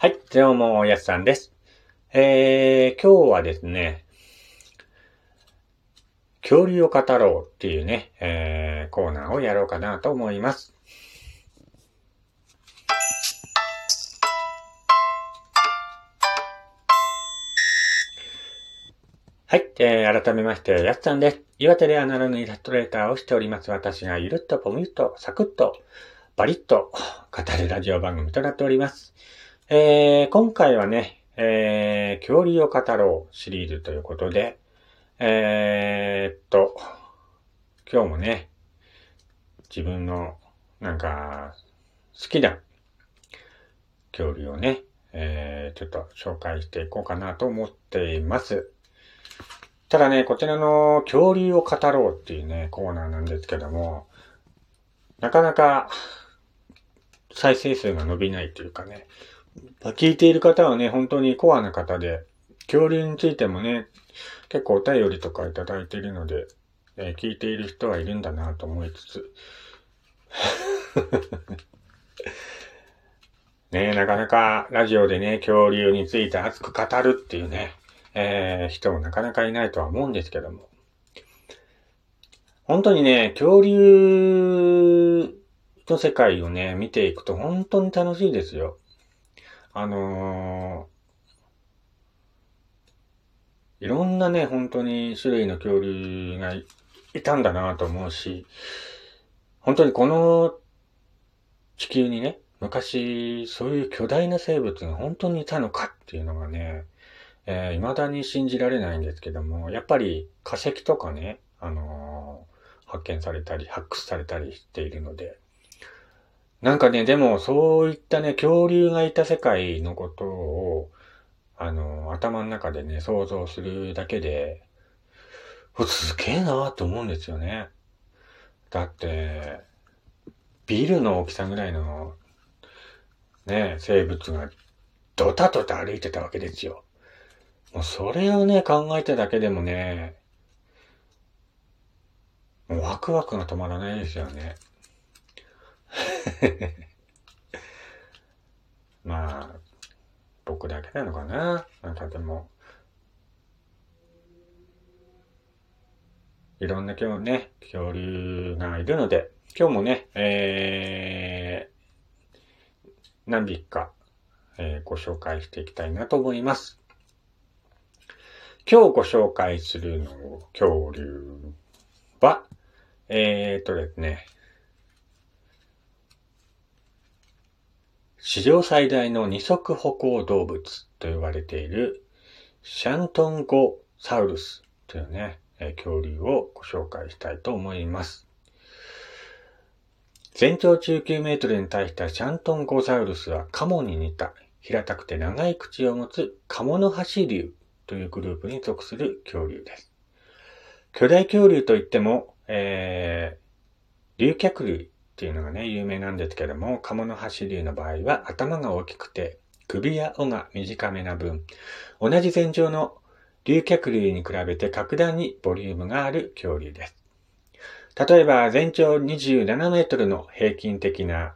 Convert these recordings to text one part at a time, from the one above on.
はい、どうも、やすさんです。えー、今日はですね、恐竜を語ろうっていうね、えー、コーナーをやろうかなと思います。はい、えー、改めまして、やすさんです。岩手でアナログイラストレーターをしております。私がゆるっとぽむっと、サクッと、バリッと語るラジオ番組となっております。えー、今回はね、えー、恐竜を語ろうシリーズということで、えー、っと、今日もね、自分の、なんか、好きな恐竜をね、えー、ちょっと紹介していこうかなと思っています。ただね、こちらの恐竜を語ろうっていうね、コーナーなんですけども、なかなか再生数が伸びないというかね、聞いている方はね、本当にコアな方で、恐竜についてもね、結構お便りとかいただいているので、えー聞いている人はいるんだなと思いつつ。ねなかなかラジオでね、恐竜について熱く語るっていうね、えー人もなかなかいないとは思うんですけども。本当にね、恐竜の世界をね、見ていくと本当に楽しいですよ。あのーいろんなね、本当に種類の恐竜がいたんだなと思うし、本当にこの地球にね、昔、そういう巨大な生物が本当にいたのかっていうのがね、えー未だに信じられないんですけども、やっぱり化石とかね、あのー発見されたり、発掘されたりしているので、なんかね、でもそういったね、恐竜がいた世界のことを、あの、頭の中でね、想像するだけで、すげえなと思うんですよね。だって、ビルの大きさぐらいの、ね、生物がドタドタ歩いてたわけですよ。もうそれをね、考えただけでもね、もうワクワクが止まらないですよね。まあ、僕だけなのかな？なんかでも、いろんな今日ね、恐竜がいるので、今日もね、えー、何匹か、えーご紹介していきたいなと思います。今日ご紹介するの恐竜は、えーとですね、史上最大の二足歩行動物と言われているシャントンゴサウルスというね、え恐竜をご紹介したいと思います。全長19メートルに対したシャントンゴサウルスはカモに似た平たくて長い口を持つカモノハシ竜というグループに属する恐竜です。巨大恐竜といっても、えー、竜脚類っていうのがね、有名なんですけども、カモノハシ竜の場合は頭が大きくて、首や尾が短めな分、同じ全長の竜脚類に比べて格段にボリュームがある恐竜です。例えば、全長27メートルの平均的な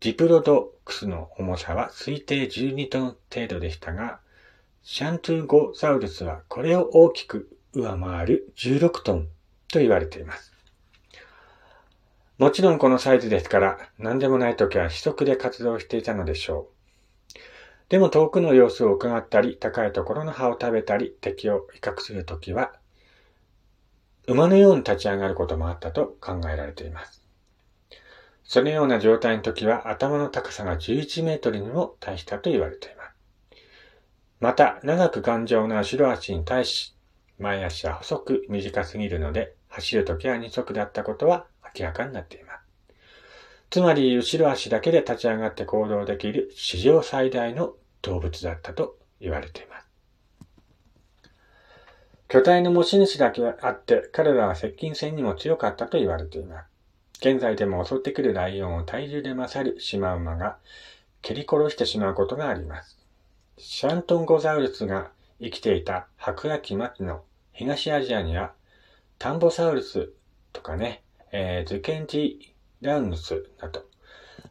ディプロドクスの重さは推定12トン程度でしたが、シャントゥーゴサウルスはこれを大きく上回る16トンと言われています。もちろんこのサイズですから、何でもない時は指則で活動していたのでしょう。でも遠くの様子を伺ったり、高いところの葉を食べたり、敵を威嚇するときは、馬のように立ち上がることもあったと考えられています。そのような状態の時は頭の高さが11メートルにも達したと言われています。また、長く頑丈な後ろ足に対し、前足は細く短すぎるので、走るときは二足だったことは明らかになっています。つまり、後ろ足だけで立ち上がって行動できる史上最大の動物だったと言われています。巨体の持ち主だけあって、彼らは接近戦にも強かったと言われています。現在でも襲ってくるライオンを体重で勝るシマウマが蹴り殺してしまうことがあります。シャントンゴザウルスが生きていた白亜紀末の東アジアにはタンボサウルスとかね、えーズケンジラウヌスなど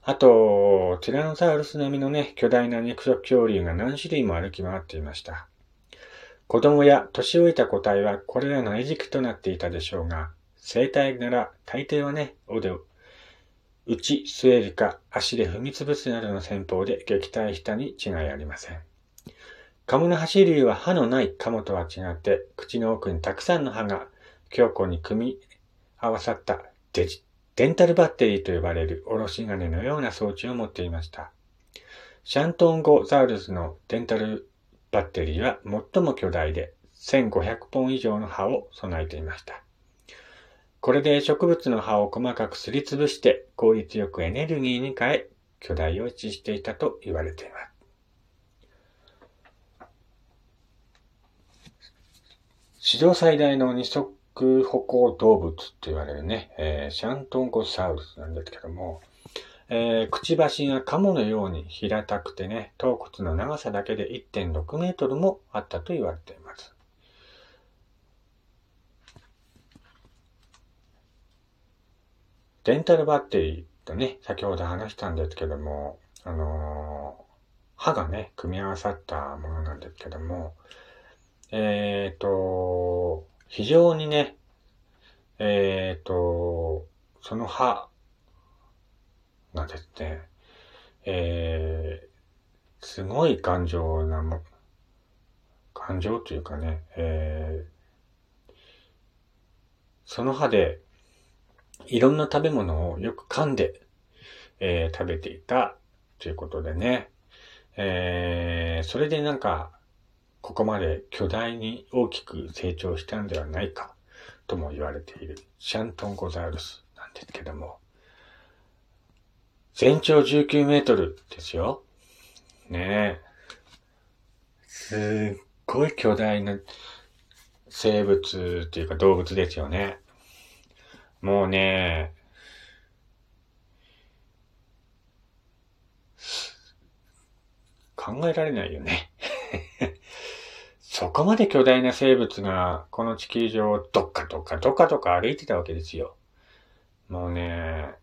あと、ティラノサウルス並みのね、巨大な肉食恐竜が何種類も歩き回っていました。子供や年老いた個体はこれらの餌食となっていたでしょうが、生体なら大抵はね、腕を打ち据えるか足で踏み潰すなどの戦法で撃退したに違いありません。カモノハシ竜は歯のないカモとは違って、口の奥にたくさんの歯が強固に組み合わさったデジデンタルバッテリーと呼ばれるおろし金のような装置を持っていました。シャントンゴザウルスのデンタルバッテリーは最も巨大で1500本以上の歯を備えていました。これで植物の葉を細かくすりつぶして効率よくエネルギーに変え巨大を維持していたと言われています。史上最大の二足歩行動物って言われるね、えー、シャントンコサウルスなんですけども、えー、くちばしがカモのように平たくてね、頭骨の長さだけで1.6メートルもあったと言われています。デンタルバッテリーとね、先ほど話したんですけども、あのー、歯がね、組み合わさったものなんですけども、えっ、ー、と、非常にね、えっ、ー、と、その歯がですね、えー、すごい頑丈なも、頑丈というかね、えー、その歯でいろんな食べ物をよく噛んで、えー、食べていたということでね、えー、それでなんか、ここまで巨大に大きく成長したんではないかとも言われているシャントンゴザウルスなんですけども、全長19メートルですよ。ねえ。すっごい巨大な生物っていうか動物ですよね。もうね、考えられないよね。そこまで巨大な生物がこの地球上をどっかどっかどっかどっか歩いてたわけですよ。もうね、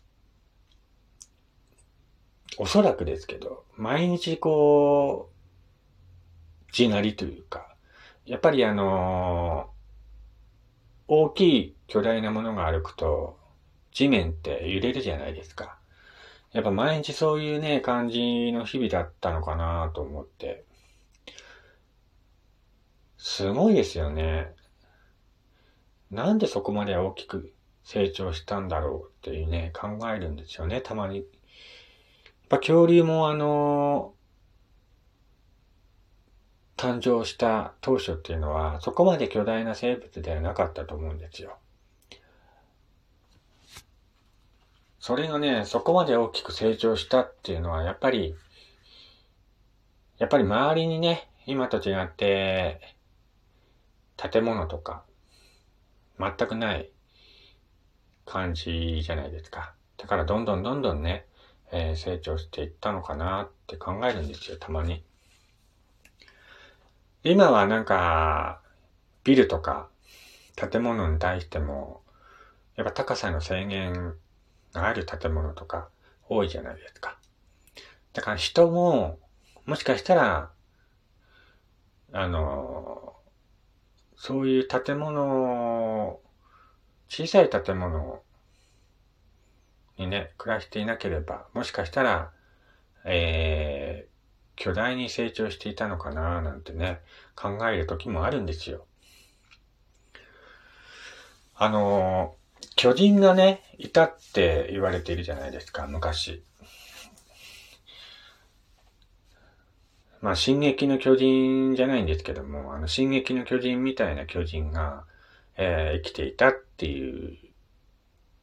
おそらくですけど、毎日こう、地鳴りというか、やっぱりあの大きい巨大なものが歩くと、地面って揺れるじゃないですか。やっぱ毎日そういうね、感じの日々だったのかなと思って。すごいですよね。なんでそこまで大きく成長したんだろうっていうね、考えるんですよね、たまに。やっぱ恐竜もあの誕生した当初っていうのは、そこまで巨大な生物ではなかったと思うんですよ。それがね、そこまで大きく成長したっていうのは、やっぱり、やっぱり周りにね、今と違って、建物とか、全くない感じじゃないですか。だからどんどんどんどんね、えー、成長していったのかなって考えるんですよ、たまに。今はなんか、ビルとか建物に対しても、やっぱ高さの制限がある建物とか多いじゃないですか。だから人も、もしかしたら、あの、そういう建物、小さい建物にね、暮らしていなければ、もしかしたら、えー、巨大に成長していたのかななんてね、考える時もあるんですよ。あの、巨人がね、いたって言われているじゃないですか、昔。まあ、進撃の巨人じゃないんですけども、あの、進撃の巨人みたいな巨人が、えー、生きていたっていう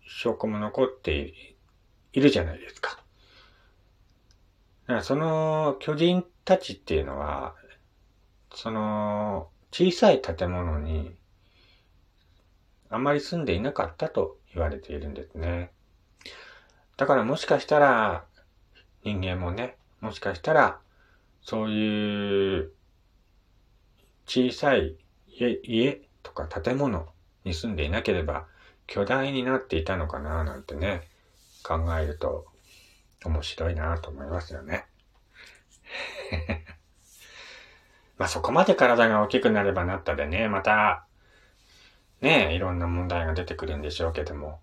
証拠も残っているじゃないですか。だからその巨人たちっていうのは、その小さい建物にあまり住んでいなかったと言われているんですね。だからもしかしたら人間もね、もしかしたらそういう小さい家家とか建物に住んでいなければ巨大になっていたのかななんてね、考えると面白いなと思いますよね。まあそこまで体が大きくなればなったでね、また、ねいろんな問題が出てくるんでしょうけども。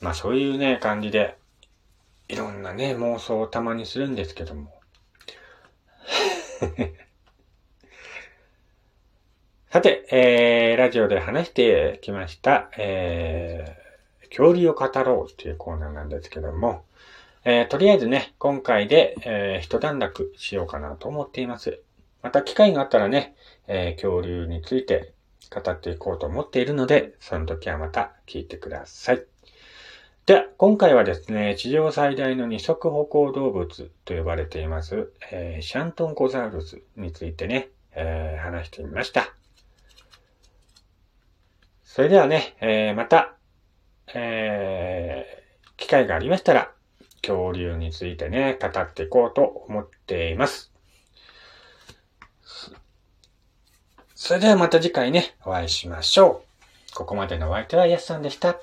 まあそういうね、感じで、いろんなね、妄想をたまにするんですけども。さて、えー、ラジオで話してきました、えー、恐竜を語ろうっていうコーナーなんですけども、えー、とりあえずね、今回で、えー、一段落しようかなと思っています。また機会があったらね、えー、恐竜について語っていこうと思っているので、その時はまた聞いてください。では、今回はですね、地上最大の二足歩行動物と呼ばれています、えー、シャントンコザウルスについてね、えー、話してみました。それではね、えー、また、えー、機会がありましたら、恐竜についてね、語っていこうと思っています。それではまた次回ね、お会いしましょう。ここまでのお相手はやすさんでした。